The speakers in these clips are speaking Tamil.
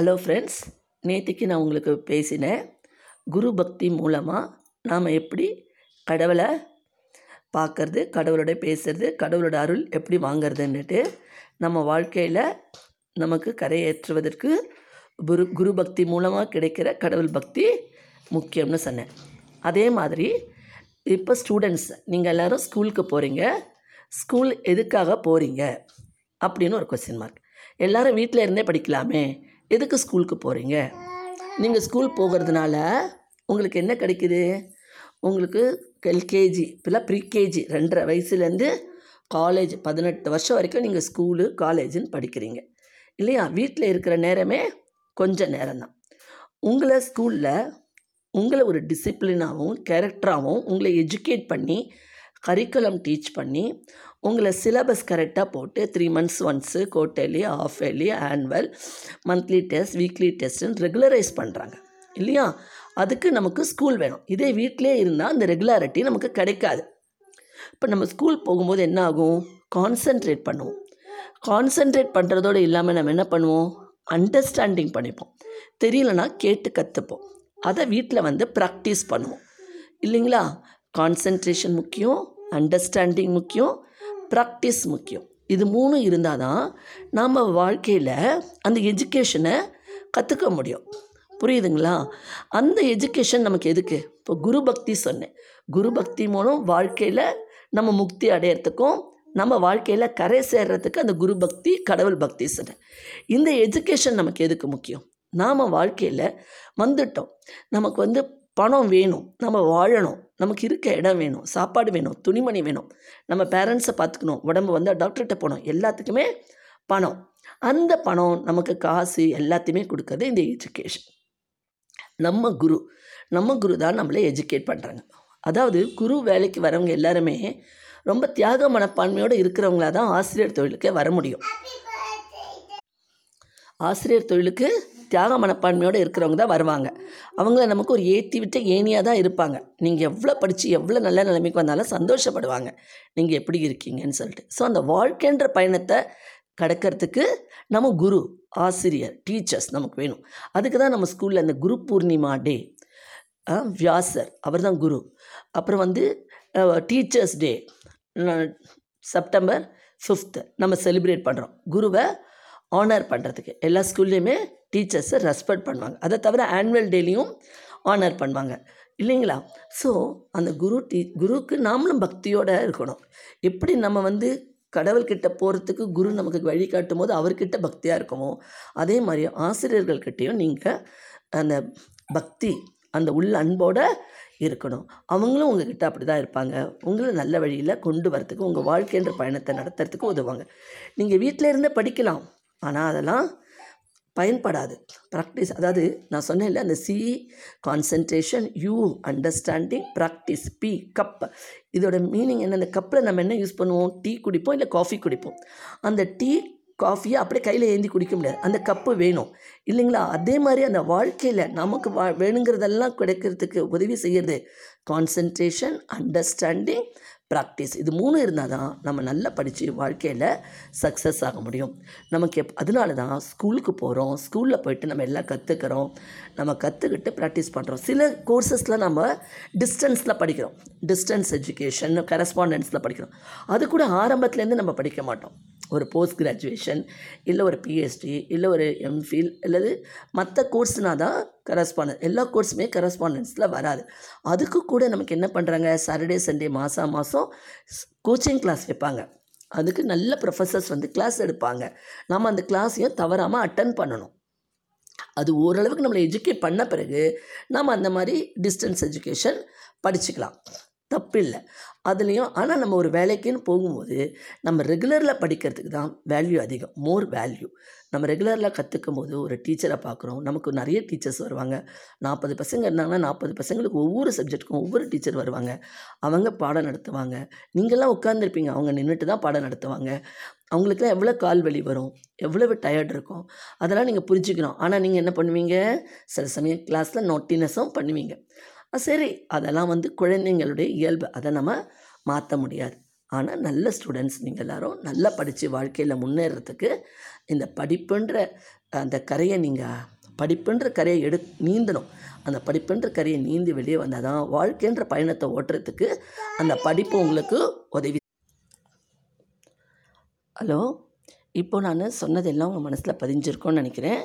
ஹலோ ஃப்ரெண்ட்ஸ் நேற்றுக்கு நான் உங்களுக்கு பேசினேன் குரு பக்தி மூலமாக நாம் எப்படி கடவுளை பார்க்கறது கடவுளோட பேசுறது கடவுளோட அருள் எப்படி வாங்கிறதுன்னுட்டு நம்ம வாழ்க்கையில் நமக்கு கரையேற்றுவதற்கு குரு குரு பக்தி மூலமாக கிடைக்கிற கடவுள் பக்தி முக்கியம்னு சொன்னேன். அதே மாதிரி இப்போ ஸ்டூடெண்ட்ஸ் நீங்கள் எல்லோரும் ஸ்கூலுக்கு போகிறீங்க ஸ்கூல் எதுக்காக போகிறீங்க அப்படின்னு ஒரு கொஸ்டின் மார்க் எல்லோரும் வீட்டில் இருந்தே படிக்கலாமே. எதுக்கு ஸ்கூலுக்கு போகிறீங்க நீங்கள் ஸ்கூல் போகிறதுனால உங்களுக்கு என்ன கிடைக்குது? உங்களுக்கு எல்கேஜி இப்போல்லாம் ப்ரீகேஜி ரெண்டரை வயசுலேருந்து காலேஜ் பதினெட்டு வருஷம் வரைக்கும் நீங்கள் ஸ்கூலு காலேஜுன்னு படிக்கிறீங்க. இல்லையா? வீட்டில் இருக்கிற நேரமே கொஞ்சம் நேரம்தான். உங்களை ஸ்கூலில் உங்களை ஒரு டிசிப்ளினாகவும் கேரக்டராகவும் உங்களை எஜுகேட் பண்ணி கரிக்குலம் டீச் பண்ணி உங்களை சிலபஸ் கரெக்டாக போட்டு three months once quarterly half yearly annual monthly test weekly டெஸ்ட்டுன்னு regularise பண்ணுறாங்க இல்லையா? அதுக்கு நமக்கு ஸ்கூல் வேணும். இதே வீட்டிலே இருந்தால் அந்த ரெகுலாரிட்டி நமக்கு கிடைக்காது. இப்போ நம்ம ஸ்கூல் போகும்போது என்ன ஆகும்? கான்சென்ட்ரேட் பண்ணுவோம். கான்சென்ட்ரேட் பண்ணுறதோடு இல்லாமல் நம்ம என்ன பண்ணுவோம்? அண்டர்ஸ்டாண்டிங் பண்ணிப்போம். தெரியலனா கேட்டு கற்றுப்போம் அதை வீட்டில் வந்து ப்ராக்டிஸ் பண்ணுவோம். இல்லைங்களா? கான்சென்ட்ரேஷன் முக்கியம் அண்டர்ஸ்டாண்டிங் முக்கியம் ப்ராக்டிஸ் முக்கியம். இது மூணும் இருந்தால் தான் நாம் வாழ்க்கையில் அந்த எஜுகேஷனை கற்றுக்க முடியும். புரியுதுங்களா? அந்த எஜுகேஷன் நமக்கு எதுக்கு? இப்போ குரு பக்தி சொன்னேன். குரு பக்தி மூலம் வாழ்க்கையில் நம்ம முக்தி அடையிறதுக்கும் நம்ம வாழ்க்கையில் கரை சேர்றதுக்கு அந்த குரு பக்தி கடவுள் பக்தி சொன்னேன். இந்த எஜுகேஷன் நமக்கு எதுக்கு முக்கியம்? நாம் வாழ்க்கையில் வந்துட்டோம். நமக்கு வந்து பணம் வேணும் நம்ம வாழணும் நமக்கு இருக்க இடம் வேணும் சாப்பாடு வேணும் துணிமணி வேணும். நம்ம பேரண்ட்ஸை பார்த்துக்கணும். உடம்பு வந்தால் டாக்டர்கிட்ட போகணும். எல்லாத்துக்குமே பணம். அந்த பணம் நமக்கு காசு எல்லாத்தையுமே கொடுக்கறது இந்த எஜுகேஷன் நம்ம குரு. நம்ம குரு தான் நம்மளை எஜுகேட் பண்ணுறாங்க அதாவது குரு வேலைக்கு வரவங்க எல்லாருமே ரொம்ப தியாக மனப்பான்மையோடு இருக்கிறவங்களா தான் ஆசிரியர் தொழிலுக்கே வர முடியும். ஆசிரியர் தொழிலுக்கு தியாக மனப்பான்மையோடு இருக்கிறவங்க தான் வருவாங்க. அவங்கள நமக்கு ஒரு ஏற்றி விட்ட ஏனியாக தான் இருப்பாங்க. நீங்கள் எவ்வளோ படித்து எவ்வளோ நல்ல நிலைமைக்கு வந்தாலும் சந்தோஷப்படுவாங்க. நீங்கள் எப்படி இருக்கீங்கன்னு சொல்லிட்டு. ஸோ அந்த வாழ்க்கைன்ற பயணத்தை கடக்கிறதுக்கு நம்ம குரு ஆசிரியர் டீச்சர்ஸ் நமக்கு வேணும். அதுக்கு தான் நம்ம ஸ்கூலில் அந்த குரு பூர்ணிமா டே வியாசர் அவர் தான் குரு. அப்புறம் வந்து டீச்சர்ஸ் டே செப்டம்பர் ஃபிஃப்த்து நம்ம செலிப்ரேட் பண்ணுறோம் குருவை ஆனர் பண்ணுறதுக்கு எல்லா ஸ்கூல்லையுமே டீச்சர்ஸை ரெஸ்பெக்ட் பண்ணுவாங்க. அதை தவிர ஆனுவல் டேலையும் ஆனர் பண்ணுவாங்க. இல்லைங்களா? ஸோ அந்த குரு டீ குருவுக்கு நாமளும் பக்தியோடு இருக்கணும். எப்படி நம்ம வந்து கடவுள்கிட்ட போகிறதுக்கு குரு நமக்கு வழி காட்டும் போது அவர்கிட்ட பக்தியாக இருக்குமோ அதே மாதிரி ஆசிரியர்கள்கிட்டையும் நீங்கள் அந்த பக்தி அந்த உள்ள அன்போடு இருக்கணும். அவங்களும் உங்ககிட்ட அப்படி தான் இருப்பாங்க. உங்களை நல்ல வழியில் கொண்டு வரத்துக்கு உங்கள் வாழ்க்கைன்ற பயணத்தை நடத்துறதுக்கு உதவுவாங்க. நீங்கள் வீட்டில் இருந்தே படிக்கலாம். ஆனால் அதெல்லாம் பயன்படாது. ப்ராக்டிஸ் அதாவது நான் சொன்னேன்ல அந்த C concentration U understanding practice P cup இதோட மீனிங் என்ன? அந்த கப்பில் நம்ம என்ன யூஸ் பண்ணுவோம்? டீ குடிப்போம் இல்லை காஃபி குடிப்போம்? அந்த டீ காஃபியை அப்படியே கையில் ஏந்தி குடிக்க முடியாது. அந்த கப்பு வேணும். இல்லைங்களா? அதே மாதிரி அந்த வாழ்க்கையில் நமக்கு வா வேணுங்கிறதெல்லாம் கிடைக்கிறதுக்கு உதவி செய்கிறது கான்சன்ட்ரேஷன் அண்டர்ஸ்டாண்டிங் ப்ராக்டிஸ் இது மூணு இருந்தால் தான் நம்ம நல்லா படித்து வாழ்க்கையில் சக்ஸஸ் ஆக முடியும். நமக்கு எப் அதனால தான் ஸ்கூலுக்கு போகிறோம் ஸ்கூலில் போயிட்டு நம்ம எல்லாம் கற்றுக்கிறோம் நம்ம கற்றுக்கிட்டு ப்ராக்டிஸ் பண்ணுறோம் சில கோர்சஸில் நம்ம டிஸ்டன்ஸில் படிக்கிறோம். டிஸ்டன்ஸ் எஜுகேஷன் கரஸ்பாண்டன்ஸில் படிக்கிறோம். அது கூட ஆரம்பத்துலேருந்து நம்ம படிக்க மாட்டோம். ஒரு போஸ்ட் கிராஜுவேஷன் இல்லை ஒரு பிஹெச்டி இல்லை ஒரு எம்ஃபில் அல்லது மற்ற கோர்ஸ்னால் தான் கரஸ்பாண்டன்ஸ் எல்லா கோர்ஸுமே கரஸ்பாண்டன்ஸில் வராது. அதுக்கு கூட நமக்கு என்ன பண்ணுறாங்க சாட்டர்டே சண்டே மாதம் மாதம் கோச்சிங் கிளாஸ் வைப்பாங்க. அதுக்கு நல்ல ப்ரொஃபஸர்ஸ் வந்து கிளாஸ் எடுப்பாங்க. நம்ம அந்த கிளாஸையும் தவறாமல் அட்டன் பண்ணணும். அது ஓரளவுக்கு நம்மளை எஜுகேட் பண்ண பிறகு நம்ம அந்த மாதிரி டிஸ்டன்ஸ் எஜுகேஷன் படிச்சுக்கலாம். தப்பில்லை. அதுலேயும் ஆனால் நம்ம ஒரு வேலைக்குன்னு போகும்போது நம்ம ரெகுலரில் படிக்கிறதுக்கு தான் வேல்யூ அதிகம் மோர் வேல்யூ நம்ம ரெகுலரில் கற்றுக்கும் போது ஒரு டீச்சரை பார்க்குறோம் நமக்கு நிறைய டீச்சர்ஸ் வருவாங்க. நாற்பது பசங்க இருந்தாங்கன்னா நாற்பது பசங்களுக்கு ஒவ்வொரு சப்ஜெக்ட்டுக்கும் ஒவ்வொரு டீச்சர் வருவாங்க. அவங்க பாடம் நடத்துவாங்க. நீங்கள்லாம் உட்காந்துருப்பீங்க அவங்க நின்றுட்டு தான் பாடம் நடத்துவாங்க. அவங்களுக்குலாம் எவ்வளோ கால் வலி வரும் எவ்வளவு டயர்ட் இருக்கும் அதெல்லாம் நீங்கள் புரிஞ்சுக்கணும். ஆனால் நீங்கள் என்ன பண்ணுவீங்க? சில சமயம் கிளாஸில் நோட்டினஸும் பண்ணுவீங்க. சரி. அதெல்லாம் வந்து குழந்தைங்களுடைய இயல்பு. அதை நம்ம மாற்ற முடியாது. ஆனால் நல்ல ஸ்டூடெண்ட்ஸ் நீங்கள் எல்லோரும் நல்லா படித்து வாழ்க்கையில் முன்னேறத்துக்கு இந்த படிப்புன்ற அந்த கரையை நீங்கள் படிப்புன்ற கரையை எடு நீந்தணும். அந்த படிப்புன்ற கரையை நீந்தி வெளியே வந்தால் தான் வாழ்க்கைன்ற பயணத்தை ஓட்டுறதுக்கு அந்த படிப்பு உங்களுக்கு உதவி. ஹலோ? இப்போ நான் சொன்னதெல்லாம் உங்கள் மனசில் பதிஞ்சிருக்கோன்னு நினைக்கிறேன்.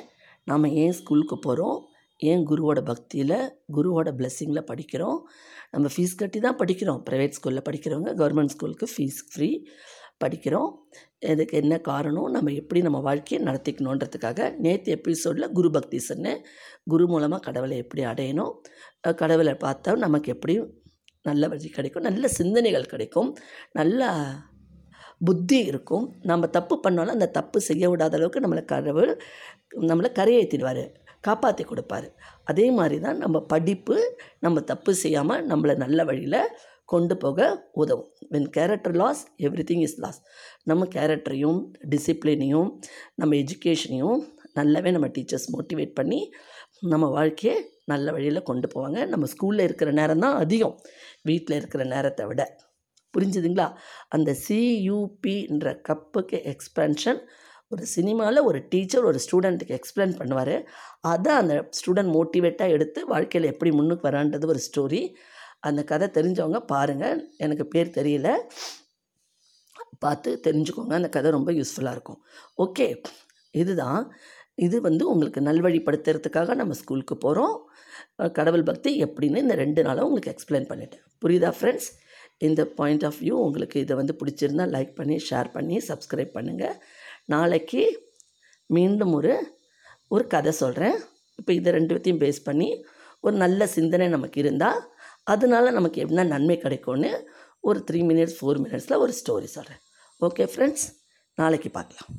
நாம் ஏன் ஸ்கூலுக்கு போகிறோம் ஏன் குருவோட பக்தியில் குருவோட பிளெஸ்ஸிங்கில் படிக்கிறோம்? நம்ம ஃபீஸ் கட்டி தான் படிக்கிறோம். ப்ரைவேட் ஸ்கூலில் படிக்கிறவங்க கவர்மெண்ட் ஸ்கூலுக்கு ஃபீஸ் ஃப்ரீ படிக்கிறோம். இதுக்கு என்ன காரணம்? நம்ம எப்படி நம்ம வாழ்க்கையை நடத்திக்கணுன்றதுக்காக நேற்று எபிசோடில் குரு பக்தி சொன்னேன். குரு மூலமாக கடவுளை எப்படி அடையணும்? கடவுளை பார்த்தா நமக்கு எப்படி நல்ல வழி கிடைக்கும்? நல்ல சிந்தனைகள் கிடைக்கும். நல்ல புத்தி இருக்கும். நம்ம தப்பு பண்ணாலும் அந்த தப்பு செய்ய விடாத அளவுக்கு நம்மளை கடவுள் நம்மளை கரையேற்றிடுவார் காப்பாற்றி கொடுப்பாரு. அதே மாதிரி தான் நம்ம படிப்பு நம்ம தப்பு செய்யாமல் நம்மளை நல்ல வழியில் கொண்டு போக உதவும். When character lost everything is lost நம்ம கேரக்டரையும் டிசிப்ளினையும் நம்ம எஜுகேஷனையும் நல்லாவே நம்ம டீச்சர்ஸ் மோட்டிவேட் பண்ணி நம்ம வாழ்க்கையை நல்ல வழியில் கொண்டு போவாங்க. நம்ம ஸ்கூலில் இருக்கிற நேரம் தான் அதிகம். வீட்டில் இருக்கிற நேரத்தை விட. புரிஞ்சுதுங்களா? அந்த சியூபின்ற கப்புக்கு எக்ஸ்பென்ஷன் ஒரு சினிமாவில் ஒரு டீச்சர் ஒரு ஸ்டூடெண்ட்டுக்கு எக்ஸ்பிளைன் பண்ணுவார். அதை அந்த ஸ்டூடெண்ட் மோட்டிவேட்டாக எடுத்து வாழ்க்கையில் எப்படி முன்னுக்கு வரான்றது ஒரு ஸ்டோரி. அந்த கதை தெரிஞ்சவங்க பாருங்கள் எனக்கு பேர் தெரியல. பார்த்து தெரிஞ்சுக்கோங்க. அந்த கதை ரொம்ப யூஸ்ஃபுல்லாக இருக்கும். ஓகே. இதுதான். இது வந்து உங்களுக்கு நல்வழிப்படுத்துறதுக்காக நம்ம ஸ்கூலுக்கு போகிறோம் கடவுள் பக்தி எப்படின்னு இந்த ரெண்டு நாளாக உங்களுக்கு எக்ஸ்பிளைன் பண்ணிட்டேன். புரியுதா ஃப்ரெண்ட்ஸ்? இந்த பாயிண்ட் ஆஃப் வியூ உங்களுக்கு இதை வந்து பிடிச்சிருந்தா லைக் பண்ணி ஷேர் பண்ணி சப்ஸ்கிரைப் பண்ணுங்கள் நாளைக்கு மீண்டும் ஒரு ஒரு கதை சொல்கிறேன் இப்போ இதை ரெண்டுத்தையும் பேஸ் பண்ணி ஒரு நல்ல சிந்தனை நமக்கு இருந்தால் அதனால நமக்கு என்ன நன்மை கிடைக்கும்னு ஒரு த்ரீ மினிட்ஸ் ஃபோர் மினிட்ஸில் ஒரு ஸ்டோரி சொல்கிறேன் ஓகே ஃப்ரெண்ட்ஸ் நாளைக்கு பார்க்கலாம்.